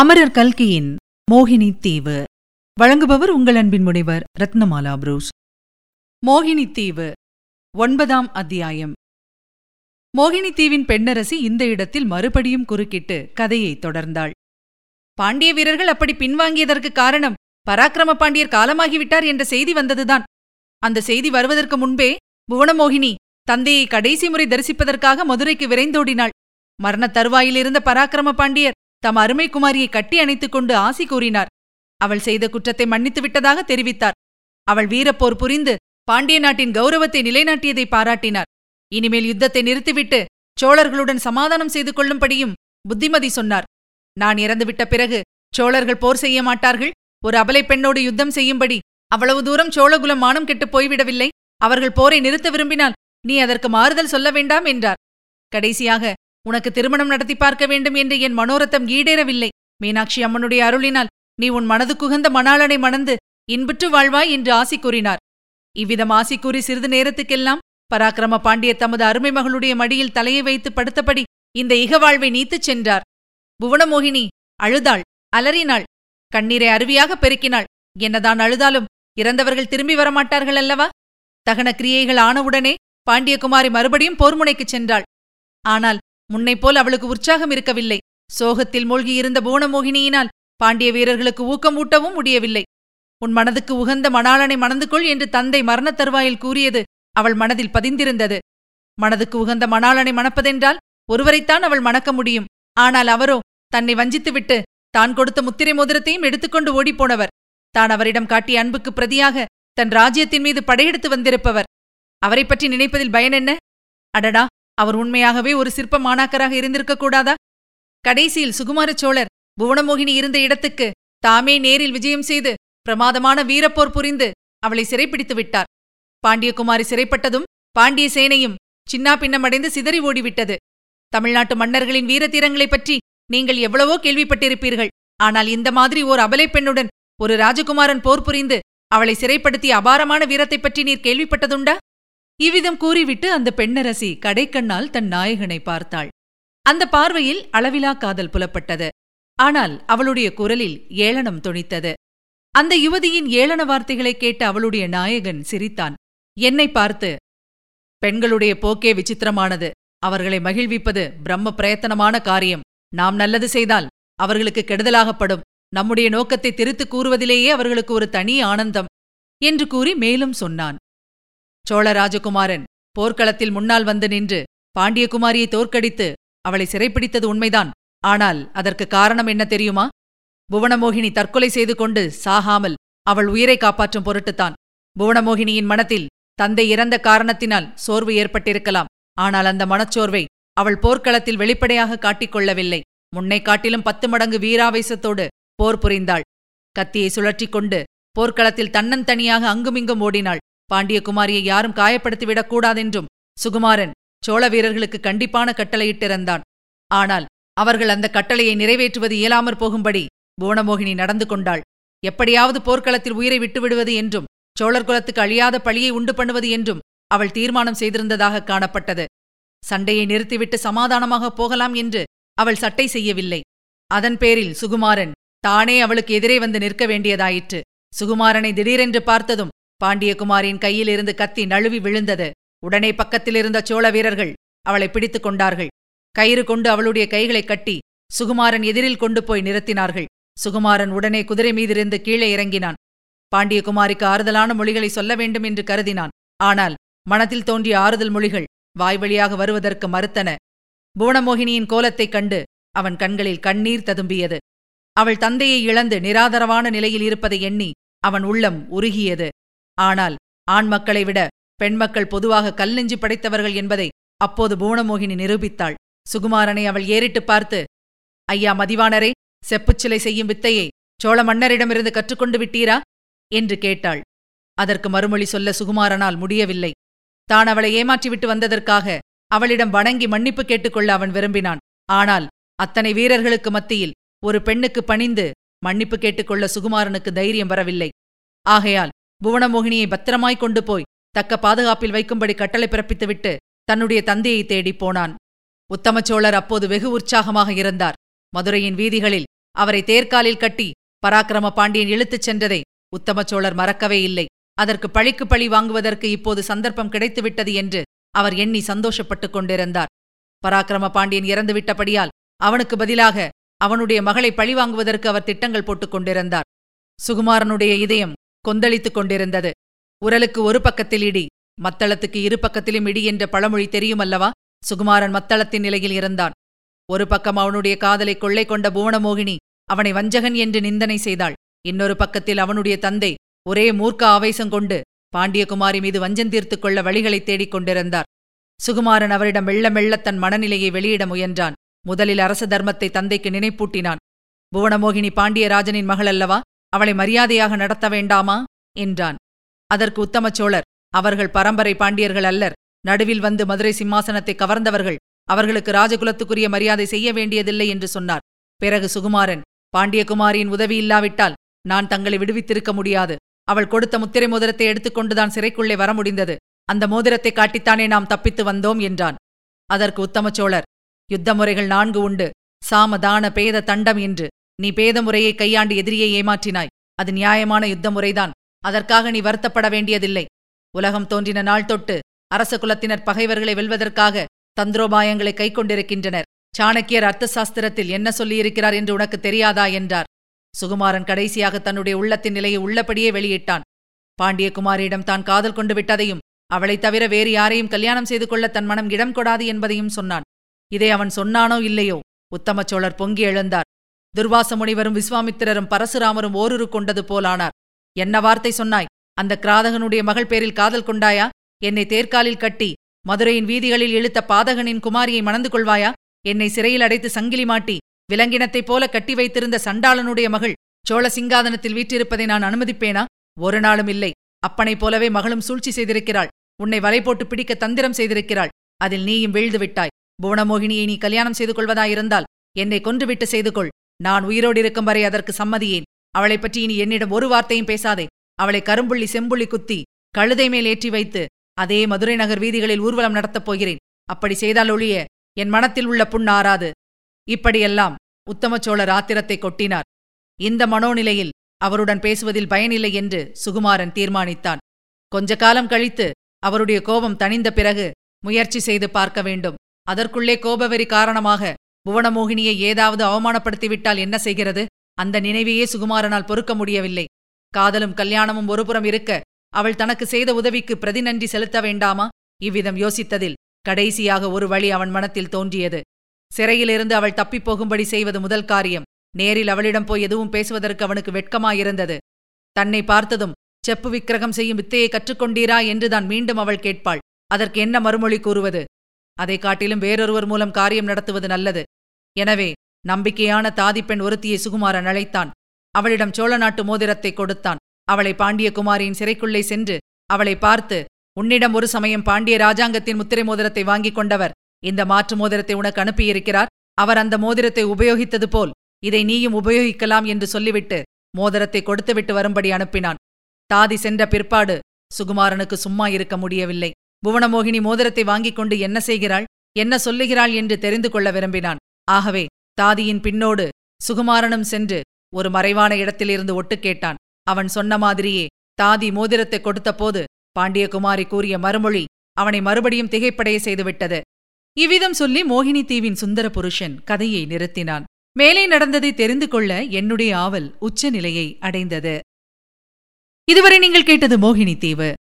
அமரர் கல்கியின் மோகினி தீவு. வழங்குபவர் உங்கள் அன்பின் முனைவர் ரத்னமாலா புரூஸ். மோகினி தீவு ஒன்பதாம் அத்தியாயம். மோகினி தீவின் பெண்ணரசி இந்த இடத்தில் மறுபடியும் குறுக்கிட்டு கதையை தொடர்ந்தாள். பாண்டிய வீரர்கள் அப்படி பின்வாங்கியதற்கு காரணம் பராக்கிரம பாண்டியர் காலமாகிவிட்டார் என்ற செய்தி வந்ததுதான். அந்த செய்தி வருவதற்கு முன்பே புவனமோகினி தந்தையை கடைசி முறை தரிசிப்பதற்காக மதுரைக்கு விரைந்தோடினாள். மரணத் தருவாயிலிருந்த பராக்கிரம பாண்டியர் தம் அருமை குமாரியை கட்டி அணைத்துக் கொண்டு ஆசி கூறினார். அவள் செய்த குற்றத்தை மன்னித்து விட்டதாக தெரிவித்தார். அவள் வீரப்போர் புரிந்து பாண்டிய நாட்டின் கௌரவத்தை நிலைநாட்டியதை பாராட்டினார். இனிமேல் யுத்தத்தை நிறுத்திவிட்டு சோழர்களுடன் சமாதானம் செய்து கொள்ளும்படியும் புத்திமதி சொன்னார். நான் இறந்துவிட்ட பிறகு சோழர்கள் போர் செய்ய மாட்டார்கள்? ஒரு அபலை பெண்ணோடு யுத்தம் செய்யும்படி அவ்வளவு தூரம் சோழகுலம் மானம் கெட்டுப் போய்விடவில்லை? அவர்கள் போரை நிறுத்த விரும்பினால் நீ அதற்கு மாறுதல் சொல்ல வேண்டாம் என்றார். கடைசியாக உனக்கு திருமணம் நடத்தி பார்க்க வேண்டும் என்று என் மனோரத்தம் ஈடேறவில்லை. மீனாட்சி அம்மனுடைய அருளினால் நீ உன் மனது குகந்த மணாளனை மணந்து இன்புற்று வாழ்வாய் என்று ஆசி கூறினார். இவ்விதம் ஆசி கூறி சிறிது நேரத்துக்கெல்லாம் பராக்கிரம பாண்டியர் தமது அருமை மகளுடைய மடியில் தலையை வைத்து படுத்தபடி இந்த இகவாழ்வை நீத்துச் சென்றார். புவனமோகினி அழுதாள் அலறினாள். கண்ணீரை அருவியாக பெருக்கினாள். என்னதான் அழுதாலும் இறந்தவர்கள் திரும்பி வரமாட்டார்கள் அல்லவா? தகன கிரியைகள் ஆனவுடனே பாண்டியகுமாரி மறுபடியும் போர்முனைக்குச் சென்றாள். ஆனால் முன்னைப் போல் அவளுக்கு உற்சாகம் இருக்கவில்லை. சோகத்தில் மூழ்கியிருந்த புவனமோகினியினால் பாண்டிய வீரர்களுக்கு ஊக்கம் ஊட்டவும் முடியவில்லை. உன் மனதுக்கு உகந்த மணாளனை மணந்து கொள் என்று தந்தை மரணத் தருவாயில் கூறியது அவள் மனதில் பதிந்திருந்தது. மனதுக்கு உகந்த மணாளனை மணப்பதென்றால் ஒருவரைத்தான் அவள் மணக்க முடியும். ஆனால் அவரோ தன்னை வஞ்சித்துவிட்டு தான் கொடுத்த முத்திரை மோதிரத்தையும் எடுத்துக்கொண்டு ஓடிப்போனவர். தான் அவரிடம் காட்டிய அன்புக்கு பிரதியாக தன் ராஜ்யத்தின் மீது படையெடுத்து வந்திருப்பவர். அவரைப் பற்றி நினைப்பதில் பயன் என்ன? அடடா! அவர் உண்மையாகவே ஒரு சிற்ப மாணாக்கராக இருந்திருக்க கூடாதா? கடைசியில் சுகுமார சோழர் புவனமோகினி இருந்த இடத்துக்கு தாமே நேரில் விஜயம் செய்து பிரமாதமான வீரப்போர் புரிந்து அவளை சிறைப்பிடித்து விட்டார். பாண்டியகுமாரி சிறைப்பட்டதும் பாண்டிய சேனையும் சின்னா பின்னமடைந்து சிதறி ஓடிவிட்டது. தமிழ்நாட்டு மன்னர்களின் வீரத்தீரங்களைப் பற்றி நீங்கள் எவ்வளவோ கேள்விப்பட்டிருப்பீர்கள். ஆனால் இந்த மாதிரி ஓர் அபலை பெண்ணுடன் ஒரு ராஜகுமாரன் போர் புரிந்து அவளை சிறைப்படுத்திய அபாரமான வீரத்தைப் பற்றி நீர் கேள்விப்பட்டதுண்டா? இவ்விதம் கூறிவிட்டு அந்த பெண்ணரசி கடைக்கண்ணால் தன் நாயகனை பார்த்தாள். அந்த பார்வையில் அளவிலா காதல் புலப்பட்டது. ஆனால் அவளுடைய குரலில் ஏளனம் தொனித்தது. அந்த யுவதியின் ஏளன வார்த்தைகளைக் கேட்ட அவளுடைய நாயகன் சிரித்தான். என்னை பார்த்து பெண்களுடைய போக்கே விசித்திரமானது. அவர்களை மகிழ்விப்பது பிரம்ம பிரயத்தனமான காரியம். நாம் நல்லது செய்தால் அவர்களுக்கு கெடுதலாகப்படும். நம்முடைய நோக்கத்தை திருத்துக் கூறுவதிலேயே அவர்களுக்கு ஒரு தனி ஆனந்தம் என்று கூறி மேலும் சொன்னான். சோழ ராஜகுமாரன் போர்க்களத்தில் முன்னால் வந்து நின்று பாண்டியகுமாரியை தோற்கடித்து அவளை சிறைப்பிடித்தது உண்மைதான். ஆனால் அதற்கு காரணம் என்ன தெரியுமா? புவனமோகினி தற்கொலை செய்து கொண்டு சாகாமல் அவள் உயிரை காப்பாற்றும் பொருட்டுத்தான். புவனமோகினியின் மனத்தில் தந்தை இறந்த காரணத்தினால் சோர்வு ஏற்பட்டிருக்கலாம். ஆனால் அந்த மனச்சோர்வை அவள் போர்க்களத்தில் வெளிப்படையாக காட்டிக்கொள்ளவில்லை. முன்னை காட்டிலும் பத்து மடங்கு வீராவேசத்தோடு போர் புரிந்தாள். கத்தியை சுழற்றிக் கொண்டு போர்க்களத்தில் தன்னந்தனியாக அங்குமிங்கும் ஓடினாள். பாண்டியகுமாரியை யாரும் காயப்படுத்திவிடக் கூடாதென்றும் சுகுமாரன் சோழ வீரர்களுக்கு கண்டிப்பான கட்டளையிட்டிருந்தான். ஆனால் அவர்கள் அந்த கட்டளையை நிறைவேற்றுவது இயலாமற் போகும்படி புவனமோகினி நடந்து கொண்டாள். எப்படியாவது போர்க்களத்தில் உயிரை விட்டுவிடுவது என்றும் சோழர் குலத்துக்கு அழியாத பழியை உண்டு பண்ணுவது என்றும் அவள் தீர்மானம் செய்திருந்ததாக காணப்பட்டது. சண்டையை நிறுத்திவிட்டு சமாதானமாக போகலாம் என்று அவள் சட்டை செய்யவில்லை. அதன் பேரில் சுகுமாரன் தானே அவளுக்கு எதிரே வந்து நிற்க வேண்டியதாயிற்று. சுகுமாரனை திடீரென்று பார்த்ததும் பாண்டியகுமாரின் கையிலிருந்து கத்தி நழுவி விழுந்தது. உடனே பக்கத்திலிருந்த சோழ வீரர்கள் அவளை பிடித்துக் கொண்டார்கள். கயிறு கொண்டு அவளுடைய கைகளை கட்டி சுகுமாரன் எதிரில் கொண்டு போய் நிறுத்தினார்கள். சுகுமாரன் உடனே குதிரை மீதிருந்து கீழே இறங்கினான். பாண்டியகுமாரிக்கு ஆறுதலான மொழிகளை சொல்ல வேண்டும் என்று கருதினான். ஆனால் மனத்தில் தோன்றிய ஆறுதல் மொழிகள் வாய்வழியாக வருவதற்கு மறுத்தன. புவனமோகினியின் கோலத்தைக் கண்டு அவன் கண்களில் கண்ணீர் ததும்பியது. அவள் தந்தையை இழந்து நிராதரவான நிலையில் இருப்பதை எண்ணி அவன் உள்ளம் உருகியது. ஆனால் ஆண் மக்களை விட பெண் மக்கள் பொதுவாக கல் நெஞ்சு படைத்தவர்கள் என்பதை அப்போது புவனமோகினி நிரூபித்தாள். சுகுமாரனை அவள் ஏறிட்டு பார்த்து ஐயா மதிவானரே செப்புச்சிலை செய்யும் வித்தையை சோழ மன்னரிடமிருந்து கற்றுக்கொண்டு விட்டீரா? என்று கேட்டாள். அதற்கு மறுமொழி சொல்ல சுகுமாரனால் முடியவில்லை. தான் அவளை ஏமாற்றிவிட்டு வந்ததற்காக அவளிடம் வணங்கி மன்னிப்பு கேட்டுக்கொள்ள அவன் விரும்பினான். ஆனால் அத்தனை வீரர்களுக்கு மத்தியில் ஒரு பெண்ணுக்கு பணிந்து மன்னிப்பு கேட்டுக்கொள்ள சுகுமாரனுக்கு தைரியம் வரவில்லை. ஆகையால் புவனமோகினியை பத்திரமாய் கொண்டு போய் தக்க பாதுகாப்பில் வைக்கும்படி கட்டளை பிறப்பித்துவிட்டு தன்னுடைய தந்தையை தேடிப் போனான். உத்தமச்சோழர் அப்போது வெகு உற்சாகமாக இருந்தார். மதுரையின் வீதிகளில் அவரை தேர்காலில் கட்டி பராக்கிரம பாண்டியன் இழுத்துச் சென்றதை உத்தமச்சோழர் மறக்கவே இல்லை. அதற்கு பழிக்கு பழி வாங்குவதற்கு இப்போது சந்தர்ப்பம் கிடைத்துவிட்டது என்று அவர் எண்ணி சந்தோஷப்பட்டுக் கொண்டிருந்தார். பராக்கிரம பாண்டியன் இறந்துவிட்டபடியால் அவனுக்கு பதிலாக அவனுடைய மகளை பழிவாங்குவதற்கு அவர் திட்டங்கள் போட்டுக் கொண்டிருந்தார். சுகுமாரனுடைய இதயம் கொந்தளித்துக் கொண்டிருந்தது. உரலுக்கு ஒரு பக்கத்தில் இடி மத்தளத்துக்கு இரு பக்கத்திலும் இடி என்ற பழமொழி தெரியுமல்லவா? சுகுமாரன் மத்தளத்தின் நிலையில் இருந்தான். ஒரு பக்கம் அவனுடைய காதலை கொள்ளை கொண்ட புவனமோகினி அவனை வஞ்சகன் என்று நிந்தனை செய்தாள். இன்னொரு பக்கத்தில் அவனுடைய தந்தை ஒரே மூர்க்க ஆவேசம் கொண்டு பாண்டியகுமாரி மீது வஞ்சந்தீர்த்துக் கொள்ள வழிகளை தேடிக் கொண்டிருந்தார். சுகுமாரன் அவரிடம் மெல்ல மெல்ல தன் மனநிலையை வெளியிட முயன்றான். முதலில் அரச தர்மத்தை தந்தைக்கு நினைப்பூட்டினான். புவனமோகினி பாண்டியராஜனின் மகள் அல்லவா அவளை மரியாதையாக நடத்த வேண்டாமா? என்றான். அதற்கு உத்தம சோழர் அவர்கள் பரம்பரை பாண்டியர்கள் அல்லர். நடுவில் வந்து மதுரை சிம்மாசனத்தை கவர்ந்தவர்கள் அவர்களுக்கு ராஜகுலத்துக்குரிய மரியாதை செய்ய வேண்டியதில்லை என்று சொன்னார். பிறகு சுகுமாரன் பாண்டியகுமாரியின் உதவி இல்லாவிட்டால் நான் தங்களை விடுவித்திருக்க முடியாது. அவள் கொடுத்த முத்திரை மோதிரத்தை எடுத்துக்கொண்டுதான் சிறைக்குள்ளே வர முடிந்தது. அந்த மோதிரத்தை காட்டித்தானே நாம் தப்பித்து வந்தோம் என்றான். அதற்கு உத்தம சோழர் யுத்த முறைகள் நான்கு உண்டு. சாம தான பேத தண்டம் என்று நீ பேத முறையை கையாண்டு எதிரியை ஏமாற்றினாய். அது நியாயமான யுத்த முறைதான் அதற்காக நீ வருத்தப்பட வேண்டியதில்லை. உலகம் தோன்றின நாள் தொட்டு அரச குலத்தினர் பகைவர்களை வெல்வதற்காக தந்திரோபாயங்களை கைக்கொண்டிருக்கின்றனர். சாணக்கியர் அர்த்த சாஸ்திரத்தில் என்ன சொல்லியிருக்கிறார் என்று உனக்கு தெரியாதா? என்றார். சுகுமாரன் கடைசியாக தன்னுடைய உள்ளத்தின் நிலையை உள்ளபடியே வெளியிட்டான். பாண்டியகுமாரியிடம் தான் காதல் கொண்டு விட்டதையும் அவளைத் தவிர வேறு யாரையும் கல்யாணம் செய்து கொள்ள தன் மனம் இடம் கொடாது என்பதையும் சொன்னான். இதை அவன் சொன்னானோ இல்லையோ? உத்தம சோழர் பொங்கி எழுந்தார். துர்வாச முனிவரும் விஸ்வாமித்திரரும் பரசுராமரும் ஓருரு கொண்டது போலானார். என்ன வார்த்தை சொன்னாய்? அந்த கிராதகனுடைய மகள் பேரில் காதல் கொண்டாயா? என்னை தேர்காலில் கட்டி மதுரையின் வீதிகளில் இழுத்த பாதகனின் குமாரியை மணந்து கொள்வாயா? என்னை சிறையில் அடைத்து சங்கிலி மாட்டி விலங்கினத்தைப் போல கட்டி வைத்திருந்த சண்டாளனுடைய மகள் சோழ சிங்காதனத்தில் வீற்றிருப்பதை நான் அனுமதிப்பேனா? ஒரு நாளும் இல்லை. அப்பனைப் போலவே மகளும் சூழ்ச்சி செய்திருக்கிறாள். உன்னை வலை போட்டு பிடிக்க தந்திரம் செய்திருக்கிறாள். அதில் நீயும் வீழ்ந்து விட்டாய். புவனமோகினியை நீ கல்யாணம் செய்து கொள்வதாயிருந்தால் என்னை கொன்றுவிட்டு செய்து கொள். நான் உயிரோடு இருக்கும் வரை அதற்கு சம்மதியேன். அவளைப் பற்றி இனி என்னிடம் ஒரு வார்த்தையும் பேசாதே. அவளை கரும்புள்ளி செம்புள்ளி குத்தி கழுதை மேல் ஏற்றி வைத்து அதே மதுரை நகர் வீதிகளில் ஊர்வலம் நடத்தப் போகிறேன். அப்படி செய்தால் ஒழிய என் மனத்தில் உள்ள புண் ஆறாது. இப்படியெல்லாம் உத்தமச்சோழர் ஆத்திரத்தை கொட்டினார். இந்த மனோநிலையில் அவருடன் பேசுவதில் பயனில்லை என்று சுகுமாரன் தீர்மானித்தான். கொஞ்ச காலம் கழித்து அவருடைய கோபம் தணிந்த பிறகு முயற்சி செய்து பார்க்க வேண்டும். அதற்குள்ளே கோபவெறி காரணமாக புவனமோகினியை ஏதாவது அவமானப்படுத்திவிட்டால் என்ன செய்கிறது? அந்த நினைவையே சுகுமாரனால் பொறுக்க முடியவில்லை. காதலும் கல்யாணமும் ஒருபுறம் இருக்க அவள் தனக்கு செய்த உதவிக்கு பிரதிநன்றி செலுத்த வேண்டாமா? இவ்விதம் யோசித்ததில் கடைசியாக ஒரு வழி அவன் மனத்தில் தோன்றியது. சிறையிலிருந்து அவள் தப்பிப் போகும்படி செய்வது முதல் காரியம். நேரில் அவளிடம் போய் எதுவும் பேசுவதற்கு அவனுக்கு வெட்கமாயிருந்தது. தன்னை பார்த்ததும் செப்பு விக்கிரகம் செய்யும் வித்தையை கற்றுக்கொண்டீரா? என்றுதான் மீண்டும் அவள் கேட்பாள். அதற்கு என்ன மறுமொழி கூறுவது? அதைக் காட்டிலும் வேறொருவர் மூலம் காரியம் நடத்துவது நல்லது. எனவே நம்பிக்கையான தாதிப்பெண் ஒருத்தியை சுகுமாரன் அழைத்தான். அவளிடம் சோழ நாட்டு மோதிரத்தை கொடுத்தான். அவளை பாண்டியகுமாரியின் சிறைக்குள்ளே சென்று அவளை பார்த்து உன்னிடம் ஒரு சமயம் பாண்டிய ராஜாங்கத்தின் முத்திரை மோதிரத்தை வாங்கிக் கொண்டவர். இந்த மாற்று மோதிரத்தை உனக்கு அனுப்பியிருக்கிறார். அவர் அந்த மோதிரத்தை உபயோகித்தது போல். இதை நீயும் உபயோகிக்கலாம் என்று சொல்லிவிட்டு மோதிரத்தை கொடுத்துவிட்டு வரும்படி அனுப்பினான். தாதி சென்ற பிற்பாடு சுகுமாரனுக்கு சும்மா இருக்க முடியவில்லை. புவனமோகினி மோதிரத்தை வாங்கிக் கொண்டு என்ன செய்கிறாள் என்ன சொல்லுகிறாள் என்று தெரிந்து கொள்ள விரும்பினான். ஆகவே தாதியின் பின்னோடு சுகுமாரனும் சென்று ஒரு மறைவான இடத்திலிருந்து ஒட்டு கேட்டான். அவன் சொன்ன மாதிரியே தாதி மோதிரத்தை கொடுத்தபோது பாண்டியகுமாரி கூறிய மறுமொழி அவனை மறுபடியும் திகைப்படைய செய்துவிட்டது. இவ்விதம் சொல்லி மோகினி தீவின் சுந்தர புருஷன் கதையை நிறுத்தினான். மேலே நடந்ததை தெரிந்து கொள்ள என்னுடைய ஆவல் உச்ச நிலையை அடைந்தது. இதுவரை நீங்கள் கேட்டது மோகினி தீவு.